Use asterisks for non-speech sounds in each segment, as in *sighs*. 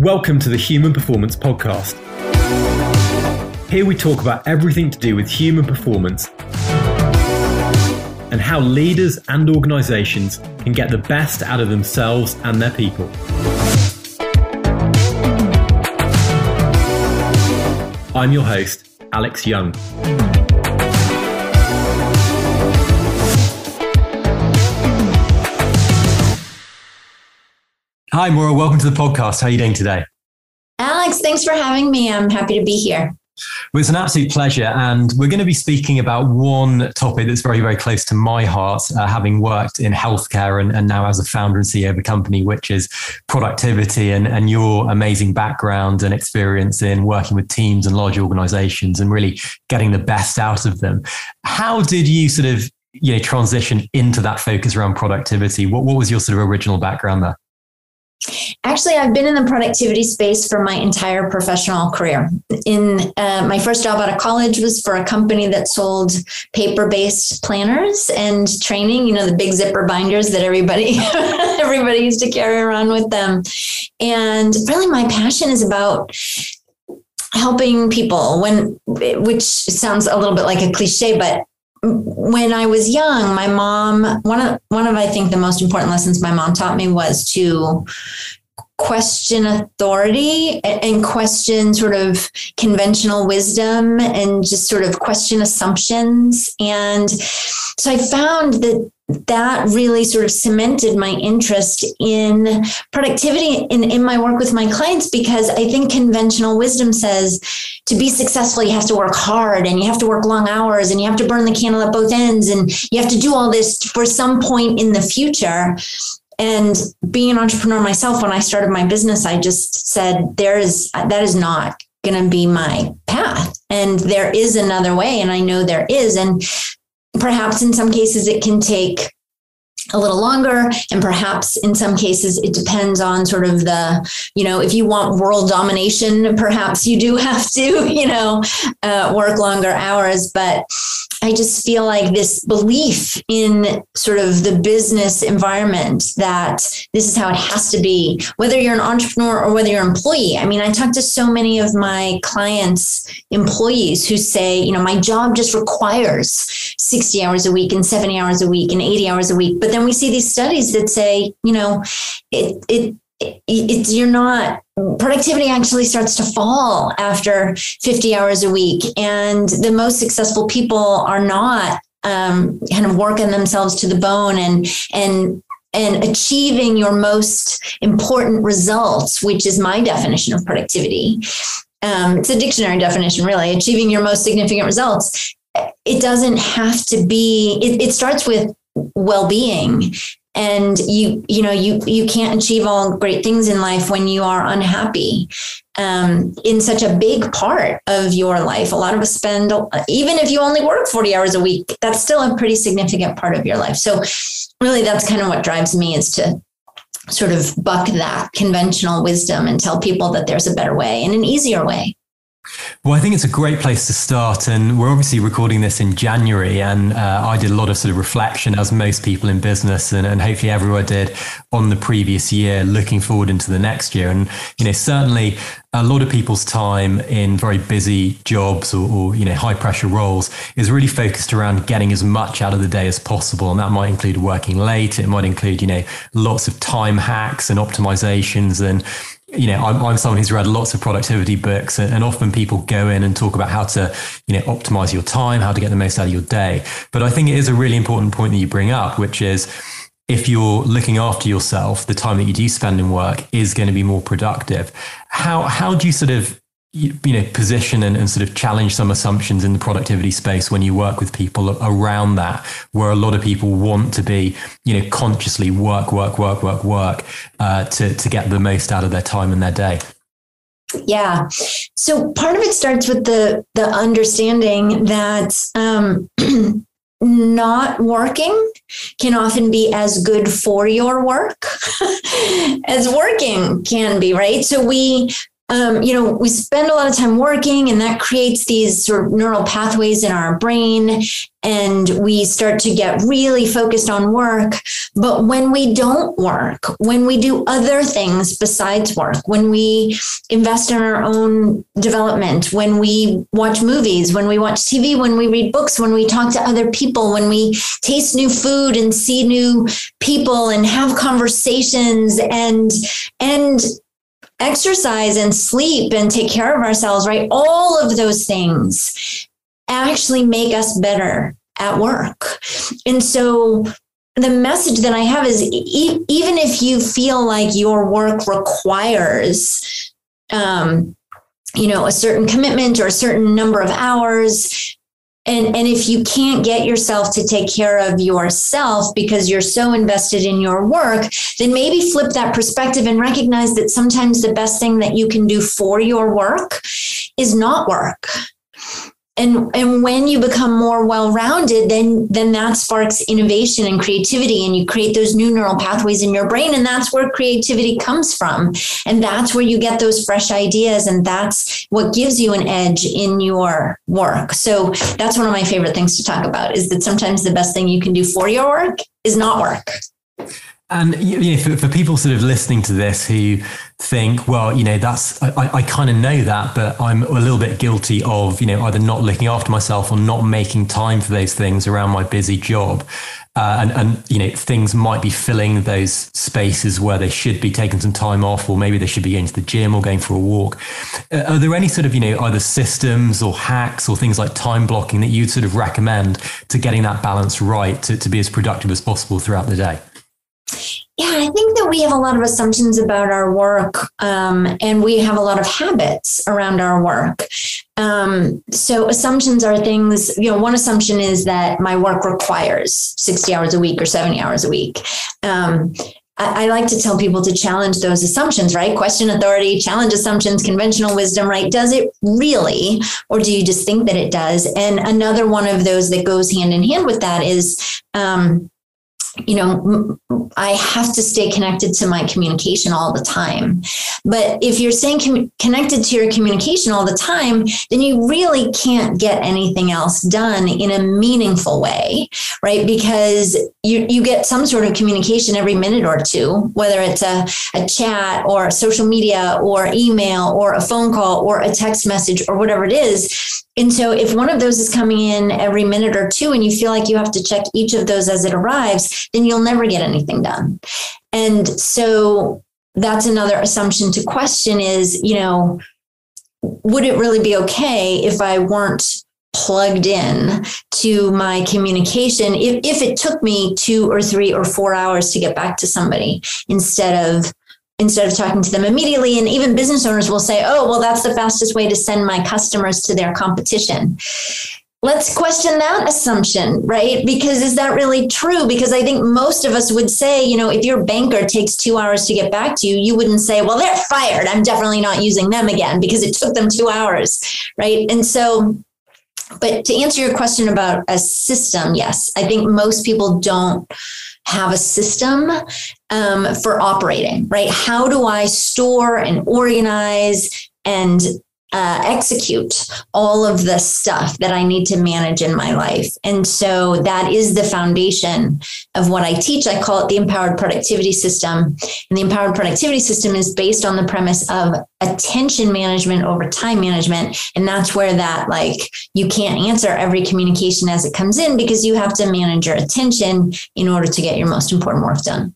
Welcome to the Human Performance Podcast. Here we talk about everything to do with human performance and how leaders and organizations can get the best out of themselves and their people. I'm your host, Alex Young. Hi, Maura. Welcome to the podcast. How are you doing today? Alex, thanks for having me. I'm happy to be here. Well, it's an absolute pleasure. And we're going to be speaking about one topic that's very, very close to my heart, uh, having worked in healthcare and, and now as a founder and CEO of a company, which is productivity and, and your amazing background and experience in working with teams and large organizations and really getting the best out of them. How did you sort of you know, transition into that focus around productivity? What, what was your sort of original background there? Actually, I've been in the productivity space for my entire professional career. In uh, my first job out of college was for a company that sold paper-based planners and training. You know, the big zipper binders that everybody *laughs* everybody used to carry around with them. And really, my passion is about helping people when which sounds a little bit like a cliche but when I was young, my mom one of one of I think the most important lessons my mom taught me was to question authority and question sort of conventional wisdom and just sort of question assumptions. And so I found that that really sort of cemented my interest in productivity in, in my work with my clients because I think conventional wisdom says to be successful, you have to work hard and you have to work long hours and you have to burn the candle at both ends and you have to do all this for some point in the future. And being an entrepreneur myself, when I started my business, I just said, there is, that is not going to be my path. And there is another way. And I know there is. And perhaps in some cases it can take a little longer and perhaps in some cases it depends on sort of the you know if you want world domination perhaps you do *laughs* have to you know uh, work longer hours but I just feel like this belief in sort of the business environment that this is how it has to be, whether you're an entrepreneur or whether you're an employee. I mean, I talk to so many of my clients' employees who say, you know, my job just requires 60 hours a week and 70 hours a week and 80 hours a week. But then we see these studies that say, you know, it, it it's you're not productivity actually starts to fall after 50 hours a week. And the most successful people are not um, kind of working themselves to the bone and and and achieving your most important results which is my definition of productivity. Um, it's a dictionary definition really achieving your most significant results. It doesn't have to be it, it starts with well-being. And you you know you you can't achieve all great things in life when you are unhappy. Um, in such a big part of your life a lot of us spend even if you only work 40 hours a week that's still a pretty significant part of your life. So really that's kind of what drives me is to sort of buck that conventional wisdom and tell people that there's a better way and an easier way well, I think it's a great place to start. And we're obviously recording this in January. And uh, I did a lot of sort of reflection, as most people in business, and, and hopefully everyone did on the previous year, looking forward into the next year. And, you know, certainly a lot of people's time in very busy jobs or, or, you know high pressure roles is really focused around getting as much out of the day as possible and that might include working late it might include you know lots of time hacks and optimizations and you know, I'm, I'm someone who's read lots of productivity books, and, and, often people go in and talk about how to, you know, optimize your time, how to get the most out of your day. But I think it is a really important point that you bring up, which is if you're looking after yourself, the time that you do spend in work is going to be more productive. How how do you sort of you, know position and, and, sort of challenge some assumptions in the productivity space when you work with people around that where a lot of people want to be you know consciously work work work work work uh, to to get the most out of their time and their day. Yeah. So part of it starts with the the understanding that um, *clears throat* not working can often be as good for your work *laughs* as working can be right? So we um, you know, we spend a lot of time working and that creates these sort of neural pathways in our brain and we start to get really focused on work. But when we don't work, when we do other things besides work, when we invest in our own development, when we watch movies, when we watch TV, when we read books, when we talk to other people, when we taste new food and see new people and have conversations and, and exercise and sleep and take care of ourselves, right? All of those things actually make us better at work. And so the message that I have is e- even if you feel like your work requires, um, you know, a certain commitment or a certain number of hours, and and if you can't get yourself to take care of yourself because you're so invested in your work then maybe flip that perspective and recognize that sometimes the best thing that you can do for your work is not work and and when you become more well-rounded then then that sparks innovation and creativity and you create those new neural pathways in your brain and that's where creativity comes from. And that's where you get those fresh ideas and that's what gives you an edge in your work. So that's one of my favorite things to talk about is that sometimes the best thing you can do for your work is not work and you know, for, for, people sort of listening to this who think, well, you know, that's I, I kind of know that, but I'm a little bit guilty of, you know, either not looking after myself or not making time for those things around my busy job. Uh, and, and, you know, things might be filling those spaces where they should be taking some time off, or maybe they should be going to the gym or going for a walk. Uh, are there any sort of, you know, either systems or hacks or things like time blocking that you'd sort of recommend to getting that balance right to, to be as productive as possible throughout the day? Yeah, I think that we have a lot of assumptions about our work, um, and we have a lot of habits around our work. Um, so assumptions are things. You know, one assumption is that my work requires sixty hours a week or seventy hours a week. Um, I, I like to tell people to challenge those assumptions, right? Question authority, challenge assumptions, conventional wisdom, right? Does it really, or do you just think that it does? And another one of those that goes hand in hand with that is um, you know, I have to stay connected to my communication all the time. But if you're staying com- connected to your communication all the time, then you really can't get anything else done in a meaningful way, right? Because you, you get some sort of communication every minute or two, whether it's a, a chat or social media or email or a phone call or a text message or whatever it is. And so if one of those is coming in every minute or two and you feel like you have to check each of those as it arrives, then you'll never get anything done. And so that's another assumption to question is, you know, would it really be okay if I weren't plugged in to my communication if, if it took me two or three or four hours to get back to somebody instead of instead of talking to them immediately. And even business owners will say, oh, well, that's the fastest way to send my customers to their competition. Let's question that assumption, right? Because is that really true? Because I think most of us would say, you know, if your banker takes two hours to get back to you, you wouldn't say, well, they're fired. I'm definitely not using them again because it took them two hours, right? And so, but to answer your question about a system, yes, I think most people don't have a system um, for operating, right? How do I store and organize and uh, execute all of the stuff that I need to manage in my life. And so that is the foundation of what I teach. I call it the empowered productivity system. And the empowered productivity system is based on the premise of attention management over time management. And that's where that, like, you can't answer every communication as it comes in because you have to manage your attention in order to get your most important work done.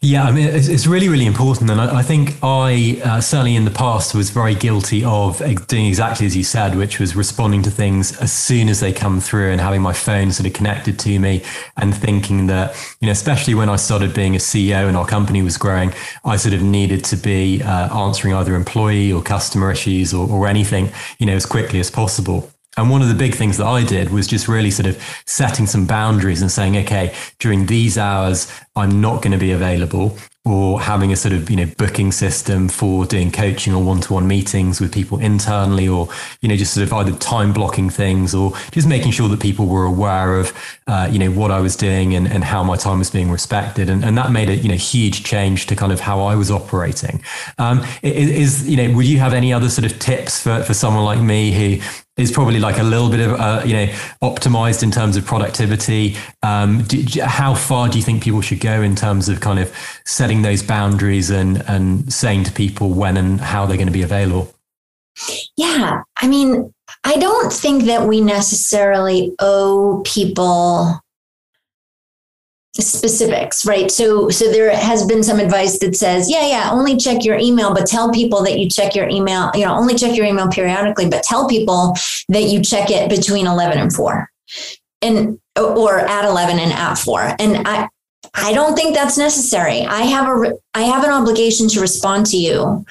Yeah, I mean, it's, it's really, really important. And I, I think I uh, certainly in the past was very guilty of doing exactly as you said, which was responding to things as soon as they come through and having my phone sort of connected to me and thinking that, you know, especially when I started being a CEO and our company was growing, I sort of needed to be uh, answering either employee or customer issues or, or anything, you know, as quickly as possible. And one of the big things that I did was just really sort of setting some boundaries and saying, okay, during these hours, I'm not going to be available. or having a sort of you know booking system for doing coaching or one-to-one meetings with people internally or you know just sort of either time blocking things or just making sure that people were aware of uh, you know what I was doing and, and how my time was being respected and, and that made a you know huge change to kind of how I was operating um, is, is you know would you have any other sort of tips for, for someone like me who is probably like a little bit of uh, you know optimized in terms of productivity. Um, do, how far do you think people should go in terms of kind of setting those boundaries and and saying to people when and how they're going to be available? Yeah, I mean, I don't think that we necessarily owe people specifics right? So so there has been some advice that says yeah yeah only check your email but tell people that you check your email you know only check your email periodically but tell people that you check it between 11 and 4 and or at 11 and at 4 and i i don't think that's necessary. I have a i have an obligation to respond to you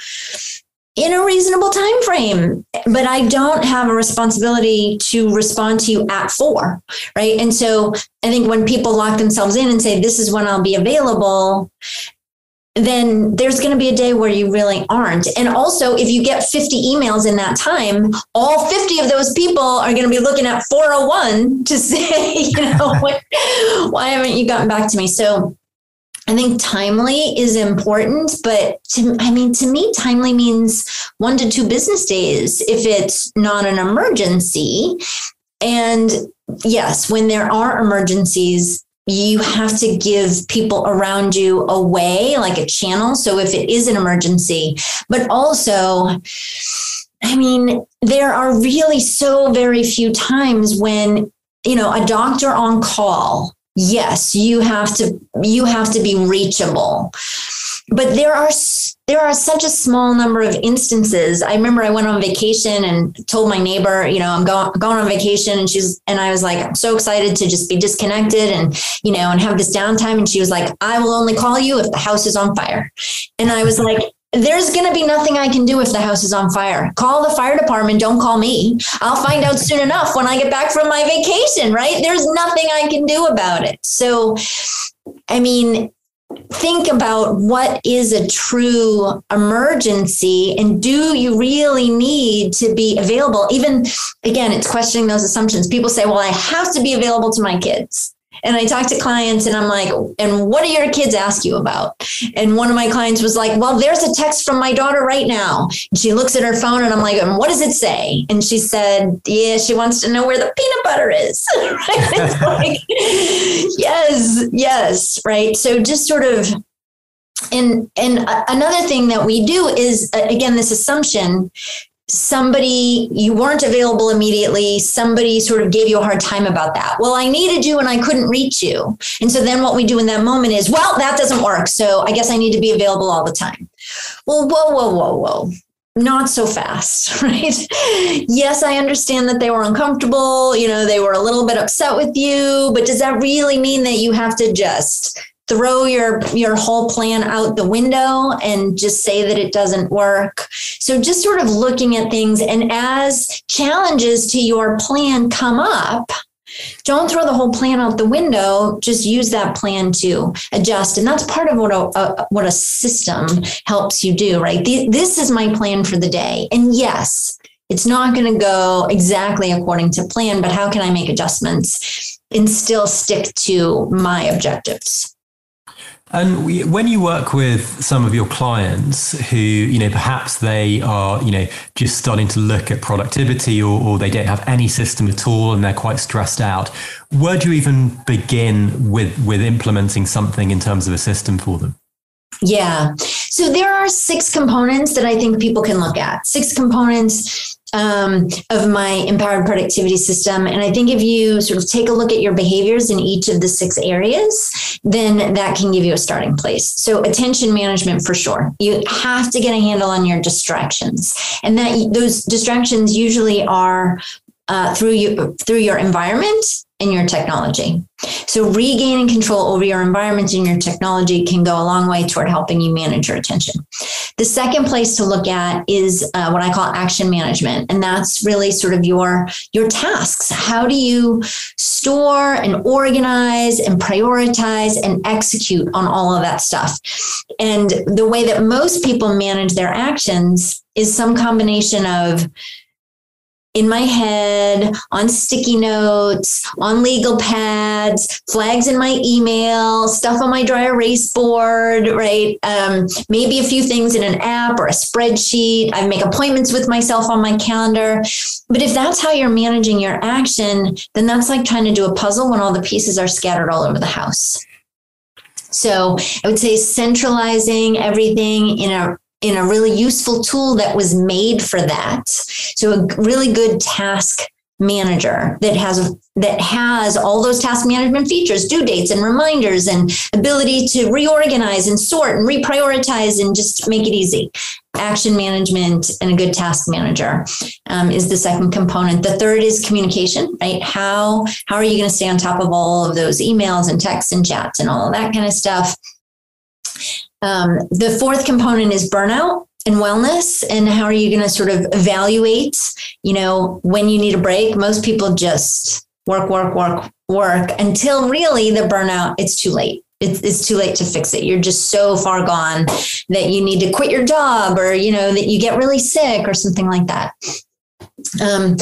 in a reasonable time frame but i don't have a responsibility to respond to you at four right and so i think when people lock themselves in and say this is when i'll be available then there's going to be a day where you really aren't. And also, if you get 50 emails in that time, all 50 of those people are going to be looking at 401 to *laughs* say, you know, why haven't you gotten back to me? So I think timely is important, but to, I mean, to me, timely means one to two business days if it's not an emergency. And yes, when there are emergencies, you have to give people around you a way, like a channel. So if it is an emergency, but also, I mean, there are really so very few times when, you know, a doctor on call yes you have to you have to be reachable. But there are there are such a small number of instances. I remember i went on vacation and told my neighbor you know i'm going, going on vacation and she's and i was like i'm so excited to just be disconnected and you know and have this downtime. And she was like i will only call you if the house is on fire. And i was like there's going to be nothing I can do if the house is on fire. Call the fire department. Don't call me. I'll find out soon enough when I get back from my vacation, right? There's nothing I can do about it. So, I mean, think about what is a true emergency and do you really need to be available? Even again, it's questioning those assumptions. People say, well, I have to be available to my kids. And I talk to clients and I'm like, and what do your kids ask you about? And one of my clients was like, well, there's a text from my daughter right now. And she looks at her phone and I'm like, and what does it say? And she said, yeah, she wants to know where the peanut butter is. *laughs* like, yes, yes, right. So just sort of and and another thing that we do is again this assumption somebody you weren't available immediately somebody sort of gave you a hard time about that well i needed you and i couldn't reach you and so then what we do in that moment is well that doesn't work so i guess i need to be available all the time well whoa whoa whoa whoa not so fast, *laughs* right? yes, I understand that they were uncomfortable. You know, they were a little bit upset with you, but does that really mean that you have to just throw your your whole plan out the window and just say that it doesn't work. So just sort of looking at things and as challenges to your plan come up don't throw the whole plan out the window. Just use that plan to adjust. And that's part of what a, a what a system helps you do right? This is my plan for the day. And yes it's not going to go exactly according to plan but how can i make adjustments and still stick to my objectives and we, when you work with some of your clients who, you know, perhaps they are, you know, just starting to look at productivity or, or they don't have any system at all and they're quite stressed out, where do you even begin with, with implementing something in terms of a system for them? Yeah. So there are six components that I think people can look at. Six components um, of my empowered productivity system. And I think if you sort of take a look at your behaviors in each of the six areas, then that can give you a starting place. So attention management for sure. You have to get a handle on your distractions. And that those distractions usually are uh, through you through your environment in your technology. So, regaining control over your environment and your technology can go a long way toward helping you manage your attention. The second place to look at is uh, what I call action management, and that's really sort of your your tasks. How do you store and organize and prioritize and execute on all of that stuff? And the way that most people manage their actions is some combination of in my head, on sticky notes, on legal pads, flags in my email, stuff on my dry erase board, right? Um, maybe a few things in an app or a spreadsheet. I make appointments with myself on my calendar. But if that's how you're managing your action, then that's like trying to do a puzzle when all the pieces are scattered all over the house. So I would say centralizing everything in a in a really useful tool that was made for that. So a really good task manager that has that has all those task management features due dates and reminders and ability to reorganize and sort and reprioritize and just make it easy. Action management and a good task manager um, is the second component. The third is communication right? How how are you going to stay on top of all of those emails and texts and chats and all of that kind of stuff um, the fourth component is burnout and wellness and how are you going to sort of evaluate you know when you need a break? Most people just work work work work until really the burnout it's too late. It's, it's too late to fix it. You're just so far gone that you need to quit your job or you know that you get really sick or something like that. Um,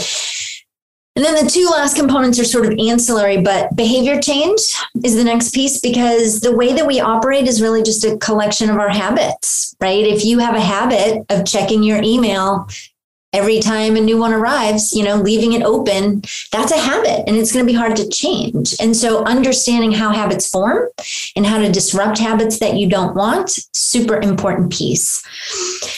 and then the two last components are sort of ancillary, but behavior change is the next piece because the way that we operate is really just a collection of our habits, right? If you have a habit of checking your email every time a new one arrives, you know, leaving it open, that's a habit and it's going to be hard to change. And so understanding how habits form and how to disrupt habits that you don't want, super important piece.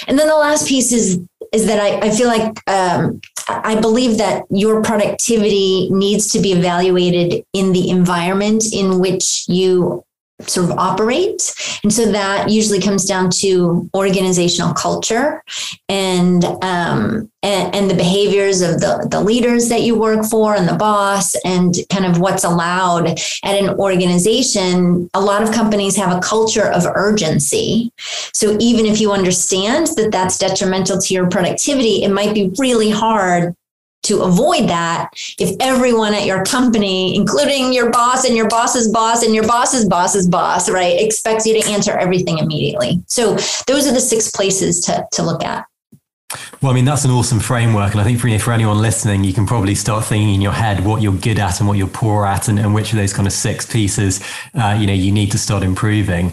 And then the last piece is is that I, I feel like um, I believe that your productivity needs to be evaluated in the environment in which you sort of operate. And so that usually comes down to organizational culture and um, and, and, the behaviors of the, the leaders that you work for and the boss and kind of what's allowed at an organization. A lot of companies have a culture of urgency. So even if you understand that that's detrimental to your productivity, it might be really hard to avoid that if everyone at your company, including your boss and your boss's boss and your boss's boss's boss, right, expects you to answer everything immediately. So those are the six places to, to look at. Well, I mean, that's an awesome framework. And I think for, for anyone listening, you can probably start thinking in your head what you're good at and what you're poor at and, and which of those kind of six pieces, uh, you know, you need to start improving.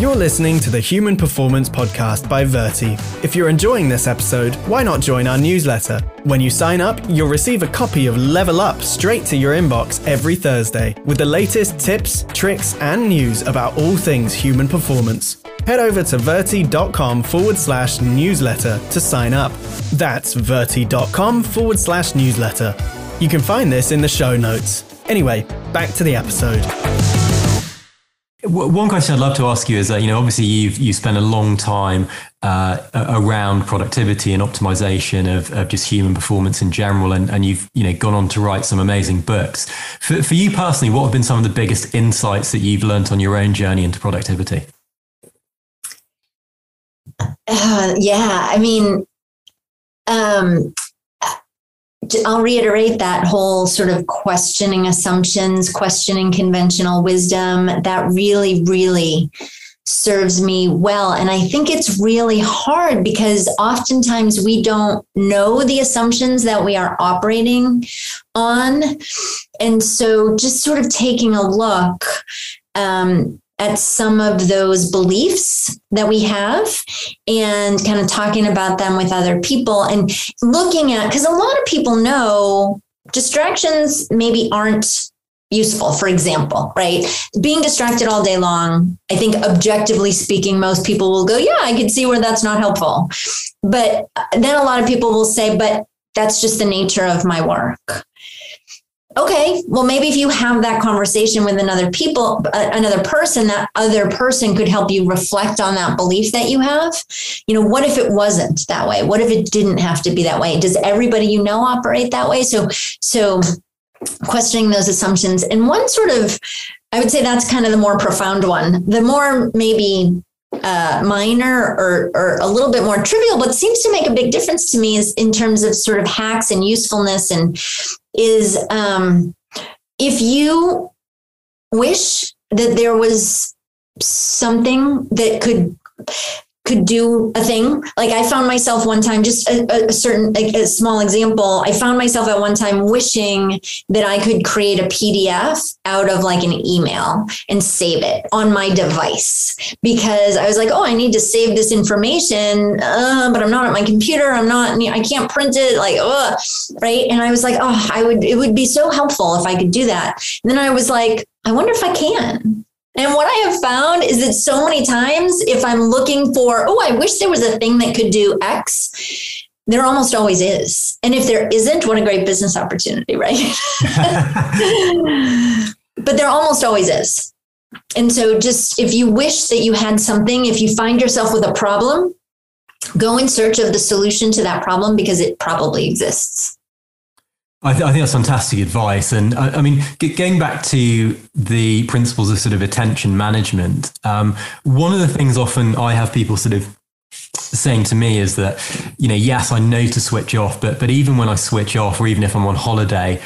You're listening to the Human Performance Podcast by Virti. If you're enjoying this episode, why not join our newsletter? When you sign up, you'll receive a copy of Level Up straight to your inbox every Thursday with the latest tips, tricks, and news about all things human performance. Head over to virti.com forward slash newsletter to sign up. That's virti.com forward slash newsletter. You can find this in the show notes. Anyway, back to the episode. One question I'd love to ask you is that you know obviously you've you spent a long time uh, around productivity and optimization of, of just human performance in general, and, and you've you know gone on to write some amazing books. For, for you personally, what have been some of the biggest insights that you've learned on your own journey into productivity? Uh, yeah, I mean, um, I'll reiterate that whole sort of questioning assumptions, questioning conventional wisdom. That really, really serves me well. And I think it's really hard because oftentimes we don't know the assumptions that we are operating on. And so just sort of taking a look um, at some of those beliefs that we have and kind of talking about them with other people and looking at because a lot of people know distractions maybe aren't useful for example right? Being distracted all day long i think objectively speaking most people will go yeah i can see where that's not helpful. But then a lot of people will say but that's just the nature of my work okay well maybe if you have that conversation with another people uh, another person that other person could help you reflect on that belief that you have. You know what if it wasn't that way? What if it didn't have to be that way? Does everybody you know operate that way? So so questioning those assumptions. And one sort of i would say that's kind of the more profound one. The more maybe uh, minor or, or a little bit more trivial, but seems to make a big difference to me is in terms of sort of hacks and usefulness and is um, if you wish that there was something that could could do a thing. Like I found myself one time, just a, a certain, like a small example. I found myself at one time wishing that I could create a PDF out of like an email and save it on my device because I was like, oh, I need to save this information, uh, but I'm not at my computer. I'm not, I can't print it. Like, right. And I was like, oh, I would, it would be so helpful if I could do that. And then I was like, I wonder if I can. And what I have found is that so many times, if I'm looking for, oh, I wish there was a thing that could do X, there almost always is. And if there isn't, what a great business opportunity, right? *laughs* but there almost always is. And so, just if you wish that you had something, if you find yourself with a problem, go in search of the solution to that problem because it probably exists. I, th- I, think that's fantastic advice. And I, I, mean, going back to the principles of sort of attention management, um, one of the things often I have people sort of saying to me is that, you know, yes, I know to switch off, but but even when I switch off, or even if I'm on holiday,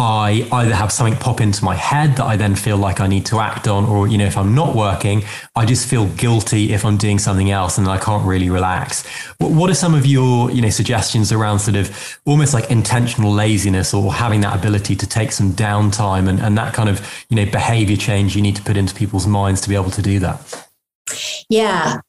I either have something pop into my head that I then feel like I need to act on, or, you know, if I'm not working, I just feel guilty if I'm doing something else and I can't really relax. What are some of your, you know, suggestions around sort of almost like intentional laziness or having that ability to take some downtime and, and that kind of, you know, behavior change you need to put into people's minds to be able to do that? Yeah,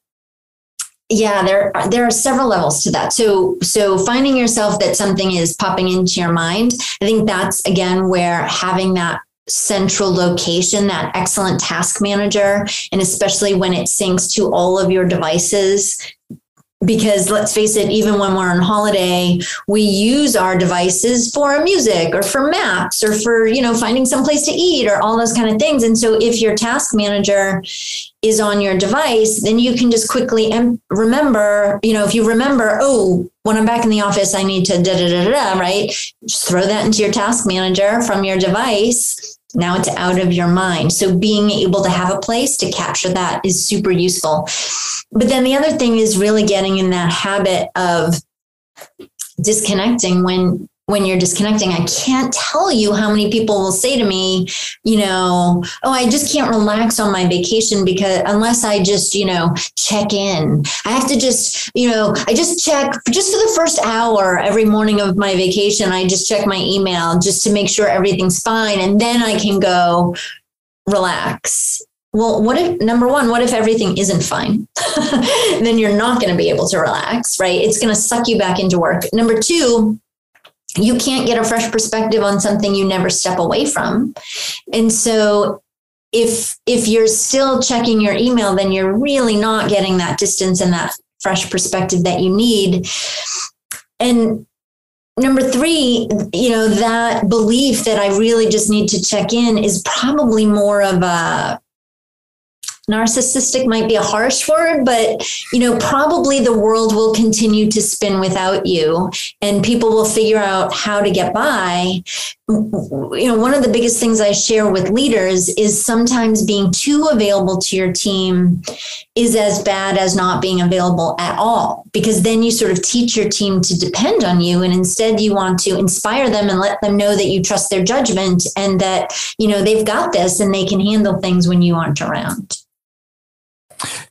yeah there there are several levels to that. So so finding yourself that something is popping into your mind i think that's again where having that central location that excellent task manager and especially when it syncs to all of your devices because let's face it, even when we're on holiday, we use our devices for music or for maps or for, you know, finding some place to eat or all those kind of things. And so if your task manager is on your device, then you can just quickly remember, you know, if you remember, oh, when I'm back in the office, I need to da da da da, right? Just throw that into your task manager from your device now it's out of your mind. So being able to have a place to capture that is super useful. But then the other thing is really getting in that habit of disconnecting when when you're disconnecting. I can't tell you how many people will say to me, you know, oh, I just can't relax on my vacation because unless I just, you know, check in, I have to just, you know, I just check just for the first hour every morning of my vacation. I just check my email just to make sure everything's fine. And then I can go relax. Well, what if number one, what if everything isn't fine? *laughs* then you're not going to be able to relax, right? It's going to suck you back into work. Number two, you can't get a fresh perspective on something you never step away from. And so if if you're still checking your email then you're really not getting that distance and that fresh perspective that you need. And number 3, you know, that belief that I really just need to check in is probably more of a narcissistic might be a harsh word but you know probably the world will continue to spin without you and people will figure out how to get by. You know one of the biggest things i share with leaders is sometimes being too available to your team is as bad as not being available at all because then you sort of teach your team to depend on you and instead you want to inspire them and let them know that you trust their judgment and that you know they've got this and they can handle things when you aren't around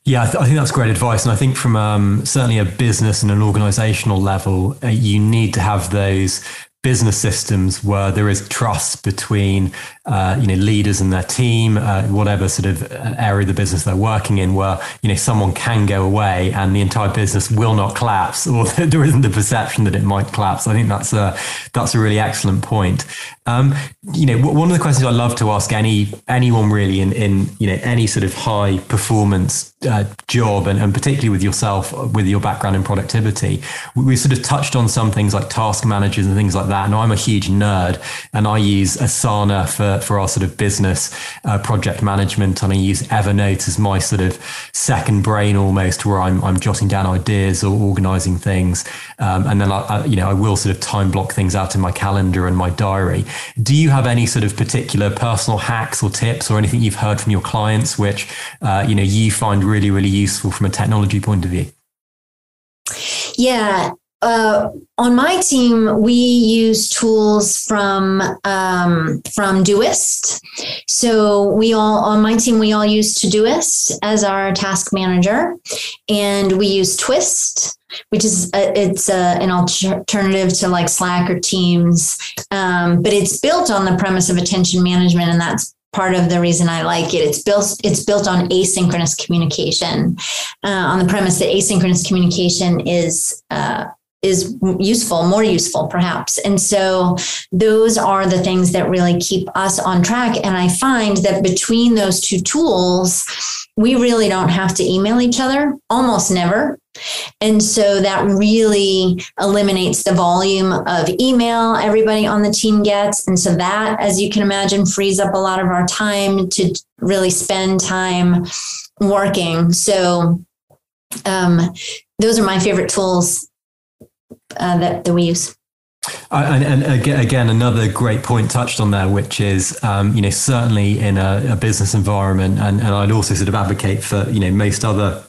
yeah, I, th- I, think that's great advice, and I think from um, certainly a business and an organizational level, uh, you need to have those business systems where there is trust between uh, you know leaders and their team, uh, whatever sort of uh, area of the business they're working in, where you know someone can go away and the entire business will not collapse, or *laughs* there isn't the perception that it might collapse. I think that's a that's a really excellent point. Um, you know, one of the questions I love to ask any anyone really in in you know any sort of high performance uh, job and, and particularly with yourself with your background in productivity we, we, sort of touched on some things like task managers and things like that and i'm a huge nerd and i use asana for, for our sort of business uh, project management and i use evernote as my sort of second brain almost where i'm, I'm jotting down ideas or organizing things. Um, and then I, I, you know i will sort of time block things out in my calendar and my diary. Do you have any sort of particular personal hacks or tips or anything you've heard from your clients which uh, you know you find really, really useful from a technology point of view? Yeah. Uh, on my team, we use tools from um, from Doist. So we all on my team we all use Todoist as our task manager, and we use Twist, which is a, it's a, an alternative to like Slack or Teams, um, but it's built on the premise of attention management, and that's part of the reason I like it. It's built it's built on asynchronous communication, uh, on the premise that asynchronous communication is uh, is useful, more useful perhaps. And so those are the things that really keep us on track. And I find that between those two tools, we really don't have to email each other almost never. And so that really eliminates the volume of email everybody on the team gets. And so that, as you can imagine, frees up a lot of our time to really spend time working. So um, those are my favorite tools uh, that, that we use. And, and, again, another great point touched on there, which is, um, you know, certainly in a, a business environment, and, and I'd also sort of advocate for, you know, most other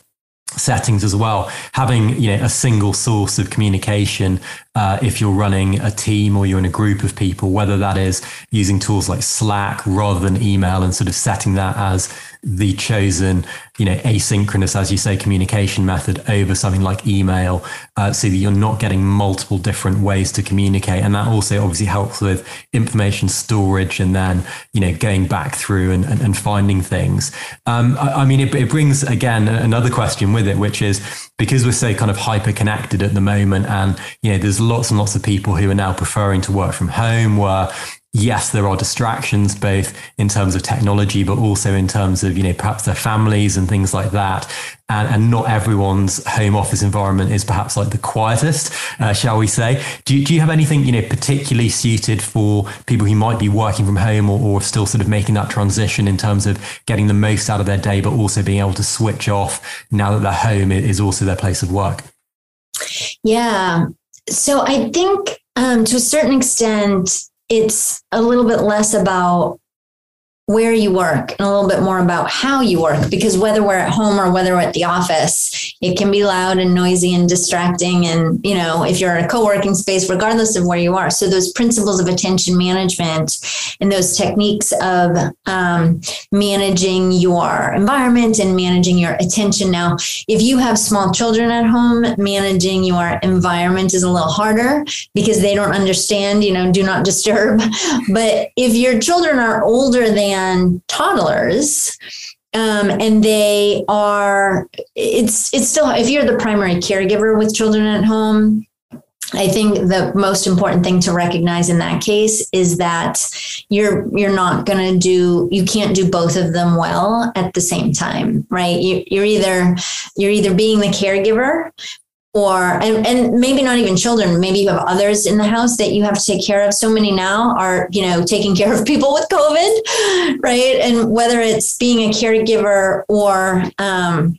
settings as well having you know a single source of communication uh, if you're running a team or you're in a group of people whether that is using tools like slack rather than email and sort of setting that as the chosen, you know, asynchronous, as you say, communication method over something like email, uh, so that you're not getting multiple different ways to communicate. And that also obviously helps with information storage and then, you know, going back through and, and, and finding things. Um, I, I, mean, it, it brings again another question with it, which is because we're so kind of hyper connected at the moment, and you know, there's lots and lots of people who are now preferring to work from home, where yes, there are distractions both in terms of technology, but also in terms of, you know, perhaps their families and things like that. And, and not everyone's home office environment is perhaps like the quietest, uh, shall we say. Do you, do you have anything, you know, particularly suited for people who might be working from home or, or still sort of making that transition in terms of getting the most out of their day, but also being able to switch off now that their home is also their place of work? Yeah. So I think um, to a certain extent, it's a little bit less about where you work and a little bit more about how you work because whether we're at home or whether we're at the office it can be loud and noisy and distracting. And you know if you're in a co-working space regardless of where you are. So those principles of attention management and those techniques of um, managing your environment and managing your attention. Now if you have small children at home managing your environment is a little harder because they don't understand you know do not disturb. *laughs* But if your children are older than and toddlers. Um, and they are it's it's still if you're the primary caregiver with children at home I think the most important thing to recognize in that case is that you're you're not going to do you can't do both of them well at the same time, right? You, you're either you're either being the caregiver or and, and maybe not even children maybe you have others in the house that you have to take care of. So many now are you know taking care of *laughs* people with covid right? And whether it's being a caregiver or um,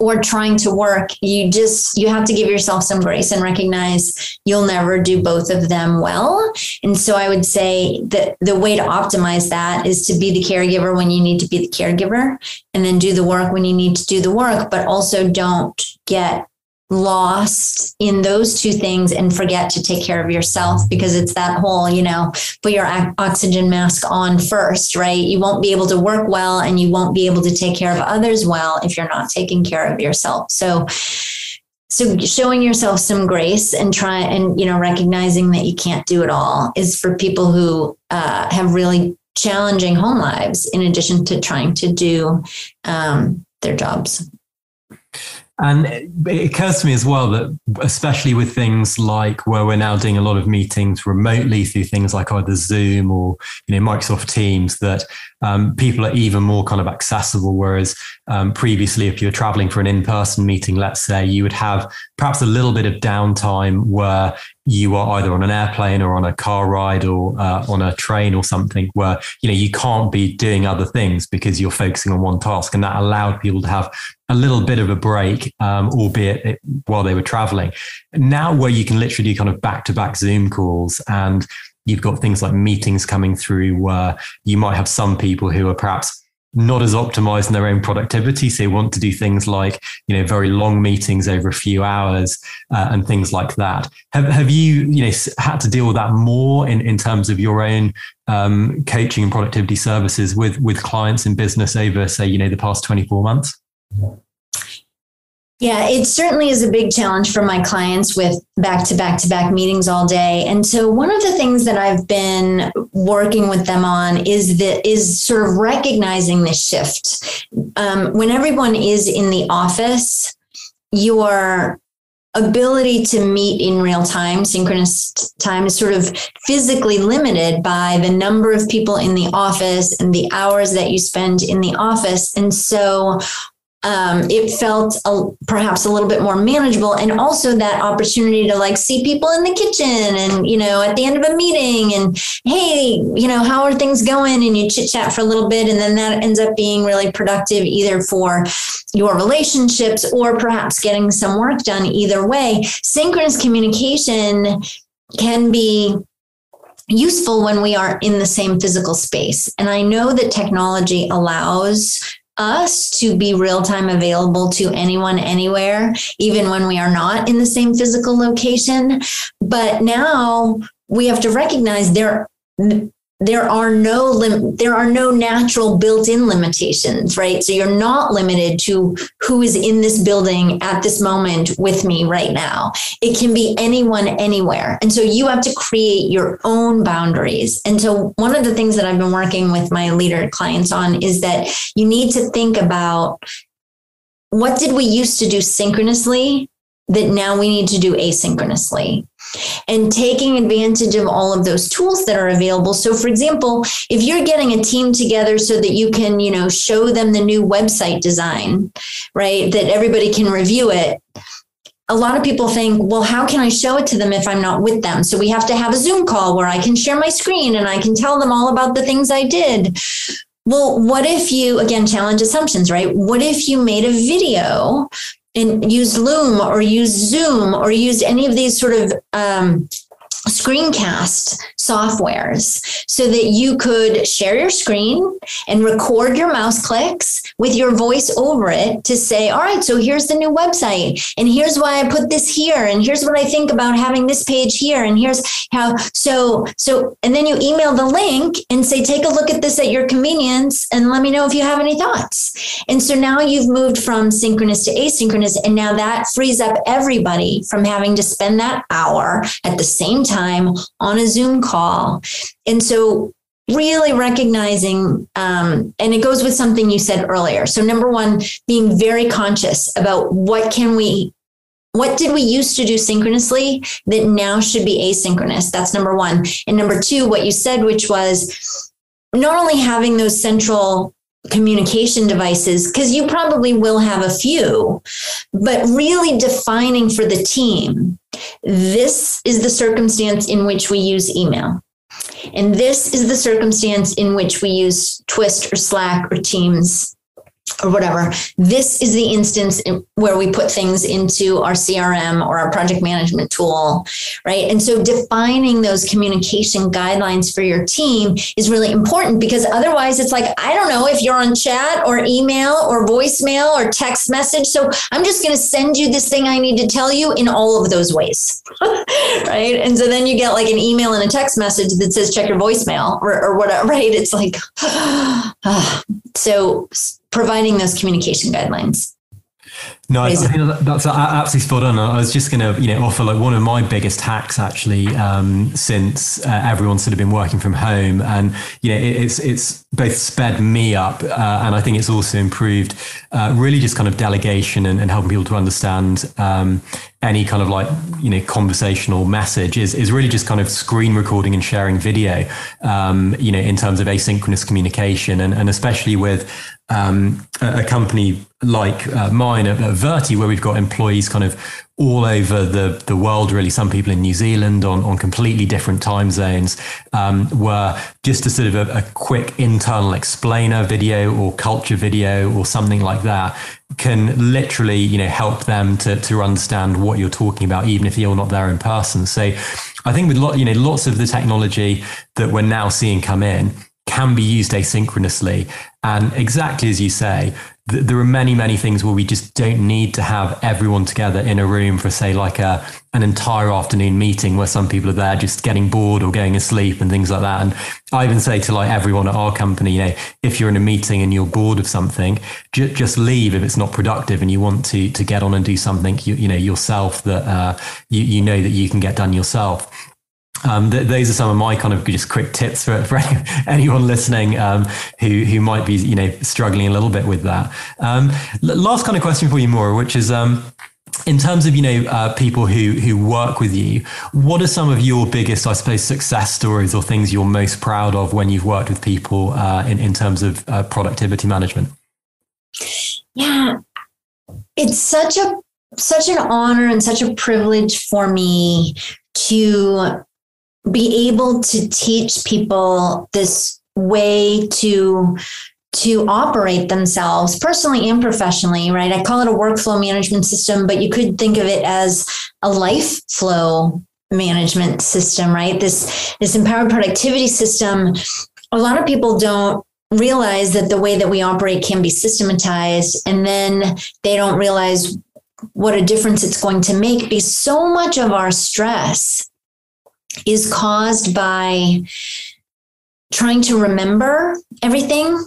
or trying to work you just you have to give yourself some grace and recognize you'll never do both of them well. And so i would say that the way to optimize that is to be the caregiver when you need to be the caregiver and then do the work when you need to do the work but also don't get lost in those two things and forget to take care of yourself because it's that whole, you know, put your oxygen mask on first, right? You won't be able to work well and you won't be able to take care of others well if you're not taking care of yourself. So, so showing yourself some grace and try and you know recognizing that you can't do it all is for people who uh, have really challenging home lives in addition to trying to do um, their jobs And it occurs to me as well that, especially with things like where we're now doing a lot of meetings remotely through things like either Zoom or you know Microsoft Teams, that um, people are even more kind of accessible. Whereas um, previously, if you're traveling for an in-person meeting, let's say, you would have perhaps a little bit of downtime where you are either on an airplane or on a car ride or uh, on a train or something where you know you can't be doing other things because you're focusing on one task. And that allowed people to have a little bit of a break um, albeit it, while they were traveling. Now where you can literally do kind of back-to-back zoom calls and you've got things like meetings coming through where you might have some people who are perhaps not as optimized in their own productivity. So they want to do things like, you know, very long meetings over a few hours uh, and things like that. Have, have you, you know, had to deal with that more in, in terms of your own um, coaching and productivity services with, with clients in business over, say, you know, the past 24 months? Yeah, it certainly is a big challenge for my clients with back to back to back meetings all day. And so one of the things that I've been working with them on is that is sort of recognizing this shift. Um, when everyone is in the office, your ability to meet in real time, synchronous time, is sort of physically limited by the number of people in the office and the hours that you spend in the office. And so um, it felt a, perhaps a little bit more manageable and also that opportunity to like see people in the kitchen and you know at the end of a meeting and hey you know how are things going and you chit chat for a little bit and then that ends up being really productive either for your relationships or perhaps getting some work done either way synchronous communication can be useful when we are in the same physical space. And I know that technology allows us to be real time available to anyone anywhere, even when we are not in the same physical location. But now we have to recognize there there are no lim- there are no natural built-in limitations right? So you're not limited to who is in this building at this moment with me right now. It can be anyone anywhere. And so you have to create your own boundaries. And so one of the things that i've been working with my leader clients on is that you need to think about what did we used to do synchronously that now we need to do asynchronously and taking advantage of all of those tools that are available so for example if you're getting a team together so that you can you know show them the new website design right that everybody can review it a lot of people think, well, how can I show it to them if I'm not with them? So we have to have a Zoom call where I can share my screen and I can tell them all about the things I did. Well, what if you, again, challenge assumptions, right? What if you made a video and use Loom or use Zoom or use any of these sort of um, screencast softwares so that you could share your screen and record your mouse clicks with your voice over it to say, all right, so here's the new website and here's why I put this here and here's what I think about having this page here and here's how so so and then you email the link and say take a look at this at your convenience and let me know if you have any thoughts. And so now you've moved from synchronous to asynchronous and now that frees up everybody from having to spend that hour at the same time on a Zoom call. And so really recognizing um, and it goes with something you said earlier. So number one being very conscious about what can we what did we used to do synchronously that now should be asynchronous? That's number one. And number two what you said which was not only having those central communication devices because you probably will have a few but really defining for the team this is the circumstance in which we use email. And this is the circumstance in which we use Twist or Slack or Teams or whatever. This is the instance where we put things into our CRM or our project management tool, right? And so defining those communication guidelines for your team is really important because otherwise it's like, I don't know if you're on chat or email or voicemail or text message. So I'm just going to send you this thing I need to tell you in all of those ways, *laughs* right? And so then you get like an email and a text message that says check your voicemail or, or whatever, *laughs* right? It's like, *sighs* so providing those communication guidelines. No, I think that's absolutely spot on. I was just going to, you know, offer like one of my biggest hacks actually, um, since uh, everyone's sort of been working from home, and you know, it, it's it's both sped me up, uh, and I think it's also improved, uh, really just kind of delegation and, and helping people to understand um, any kind of like you know conversational message is is really just kind of screen recording and sharing video, um, you know, in terms of asynchronous communication, and and especially with um, a, a, company like uh, mine at, at Virti, where we've got employees kind of all over the, the world, really. Some people in New Zealand on, on completely different time zones, um, were just a sort of a, a, quick internal explainer video or culture video or something like that can literally, you know, help them to, to understand what you're talking about, even if you're not there in person. So I think with lot, you know, lots of the technology that we're now seeing come in, can be used asynchronously. And exactly as you say, th- there are many, many things where we just don't need to have everyone together in a room for, say, like a an entire afternoon meeting where some people are there just getting bored or going asleep and things like that. And I even say to like everyone at our company, you know, if you're in a meeting and you're bored of something, ju- just leave if it's not productive and you want to to get on and do something you, you know yourself that uh, you you know that you can get done yourself. Um, th- those are some of my kind of just quick tips for, for anyone listening um, who who might be you know struggling a little bit with that. Um, last kind of question for you, Maura, which is um, in terms of you know uh, people who who work with you, what are some of your biggest, I suppose, success stories or things you're most proud of when you've worked with people uh, in in terms of uh, productivity management? Yeah, it's such a such an honor and such a privilege for me to be able to teach people this way to to operate themselves personally and professionally right? I call it a workflow management system but you could think of it as a life flow management system right? This this empowered productivity system. A lot of people don't realize that the way that we operate can be systematized and then they don't realize what a difference it's going to make because so much of our stress is caused by trying to remember everything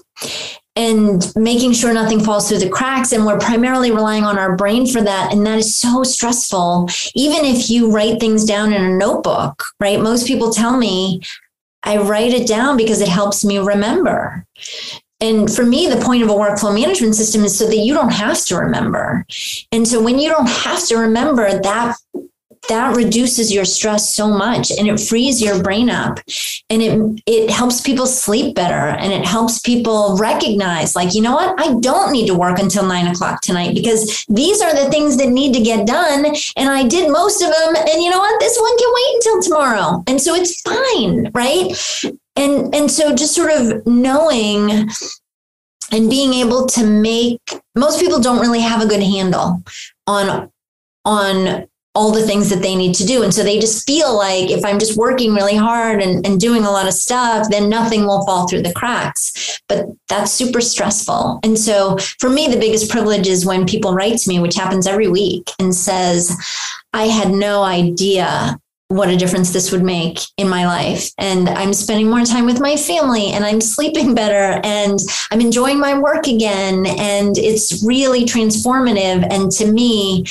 and making sure nothing falls through the cracks. And we're primarily relying on our brain for that. And that is so stressful. Even if you write things down in a notebook, right? Most people tell me, I write it down because it helps me remember. And for me, the point of a workflow management system is so that you don't have to remember. And so when you don't have to remember, that that reduces your stress so much and it frees your brain up and it it helps people sleep better and it helps people recognize like you know what? I don't need to work until nine o'clock tonight because these are the things that need to get done and i did most of them and you know what? This one can wait until tomorrow. And so it's fine right? And and so just sort of knowing and being able to make most people don't really have a good handle on on all the things that they need to do. And so they just feel like if I'm just working really hard and, and doing a lot of stuff, then nothing will fall through the cracks. But that's super stressful. And so for me, the biggest privilege is when people write to me, which happens every week, and says, I had no idea what a difference this would make in my life. And I'm spending more time with my family and I'm sleeping *laughs* better and I'm enjoying my work again. And it's really transformative. And to me,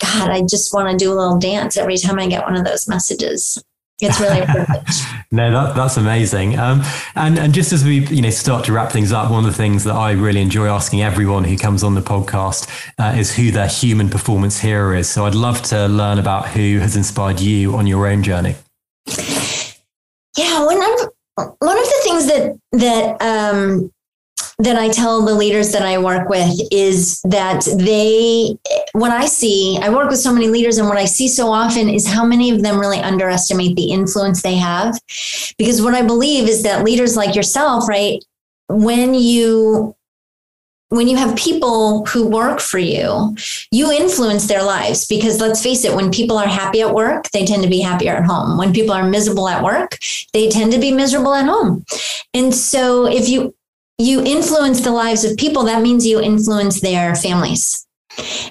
God, I just want to do a little dance every time I get one of those messages. It's really *laughs* no, that, that's amazing. Um, and and just as we you know start to wrap things up, one of the things that I really enjoy asking everyone who comes on the podcast uh, is who their human performance hero is. So I'd love to learn about who has inspired you on your own journey. Yeah, one of one of the things that that um, that I tell the leaders that I work with is that they, what I see, I work with so many leaders, and what I see so often is how many of them really underestimate the influence they have. Because what I believe is that leaders like yourself, right, when you when you have people who work for you, you influence their lives because let's face it, when people are happy at work, they tend to be happier at home. When people are miserable at work, they tend to be miserable at home. And so if you you influence the lives of people, that means you influence their families.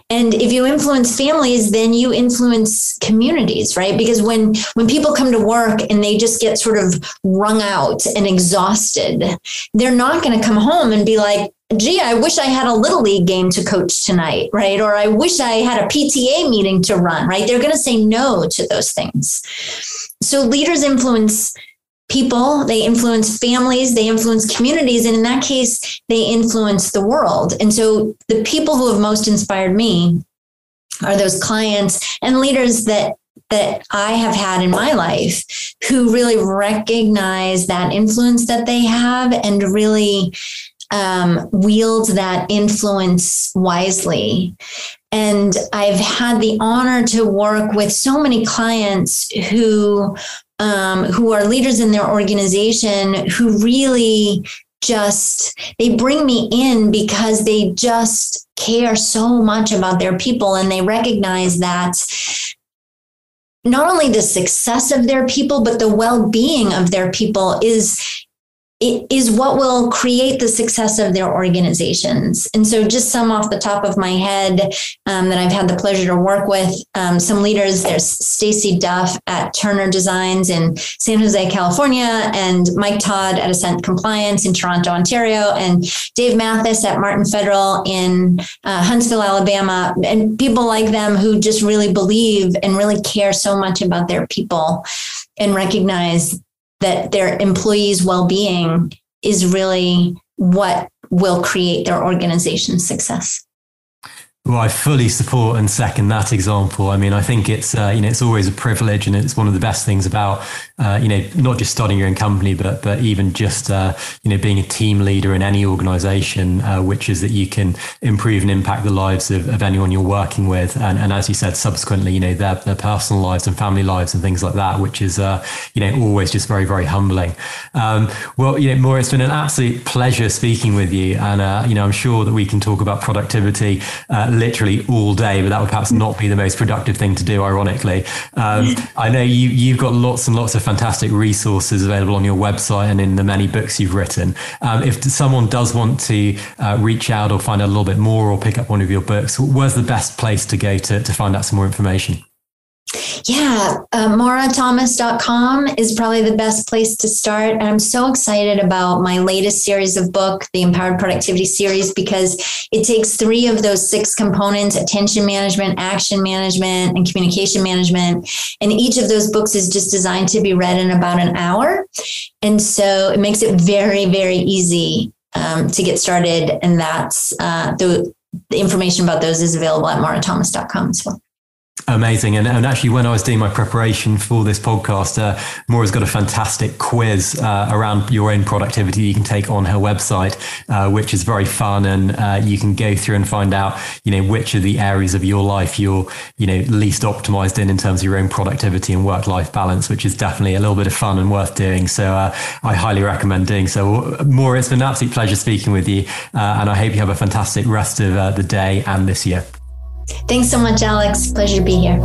And if you influence families, then you influence communities, right? Because when when people come to work and they just get sort of wrung out and exhausted, they're not going to come home and be like, gee, I wish I had a little league game to coach tonight, right? Or I wish I had a PTA meeting to run, right? They're going to say no to those things. So leaders influence people, they influence families, they influence communities. And in that case, they influence the world. And so the people who have most inspired me are those clients and leaders that that I have had in my life who really recognize that influence that they have and really um, wield that influence wisely. And I've had the honor to work with so many clients who um, who are leaders in their organization who really just they bring me in because they just care so much about their people and they recognize that not only the success of their people but the well-being of their people is it is what will create the success of their organizations. And so, just some off the top of my head um, that I've had the pleasure to work with, um, some leaders. There's Stacy Duff at Turner Designs in San Jose, California, and Mike Todd at Ascent Compliance in Toronto, Ontario, and Dave Mathis at Martin Federal in uh, Huntsville, Alabama, and people like them who just really believe and really care so much about their people and recognize that their employees' well-being is really what will create their organization's success. Well, I fully support and second that example. I mean, I think it's uh, you know it's always a privilege, and it's one of the best things about uh, you know not just starting your own company, but but even just uh, you know being a team leader in any organization, uh, which is that you can improve and impact the lives of, of anyone you're working with, and, and as you said, subsequently, you know their, their personal lives and family lives and things like that, which is uh, you know always just very very humbling. Um, well, you know, Maura, it's been an absolute pleasure speaking with you, and uh, you know I'm sure that we can talk about productivity literally all day, but that would perhaps not be the most productive thing to do, ironically. Um, I know you, you've got lots and lots of fantastic resources available on your website and in the many books you've written. Um, if someone does want to uh, reach out or find out a little bit more or pick up one of your books, where's the best place to go to, to find out some more information? Yeah, uh, maurathomas.com is probably the best place to start. And I'm so excited about my latest series of book, the Empowered Productivity series, because it takes three of those six components attention management, action management, and communication management. And each of those books is just designed to be read in about an hour. And so it makes it very, very easy um, to get started. And that's uh, the, the information about those is available at maurathomas.com as well. Amazing. And, and actually, when I was doing my preparation for this podcast, uh, Maura's got a fantastic quiz uh, around your own productivity you can take on her website, uh, which is very fun. And uh, you can go through and find out, you know, which are the areas of your life you're, you know, least optimized in in terms of your own productivity and work life balance, which is definitely a little bit of fun and worth doing. So uh, I highly recommend doing so. Maura, it's been an absolute pleasure speaking with you. Uh, and I hope you have a fantastic rest of the day and this year. Thanks so much, Alex. Pleasure to be here.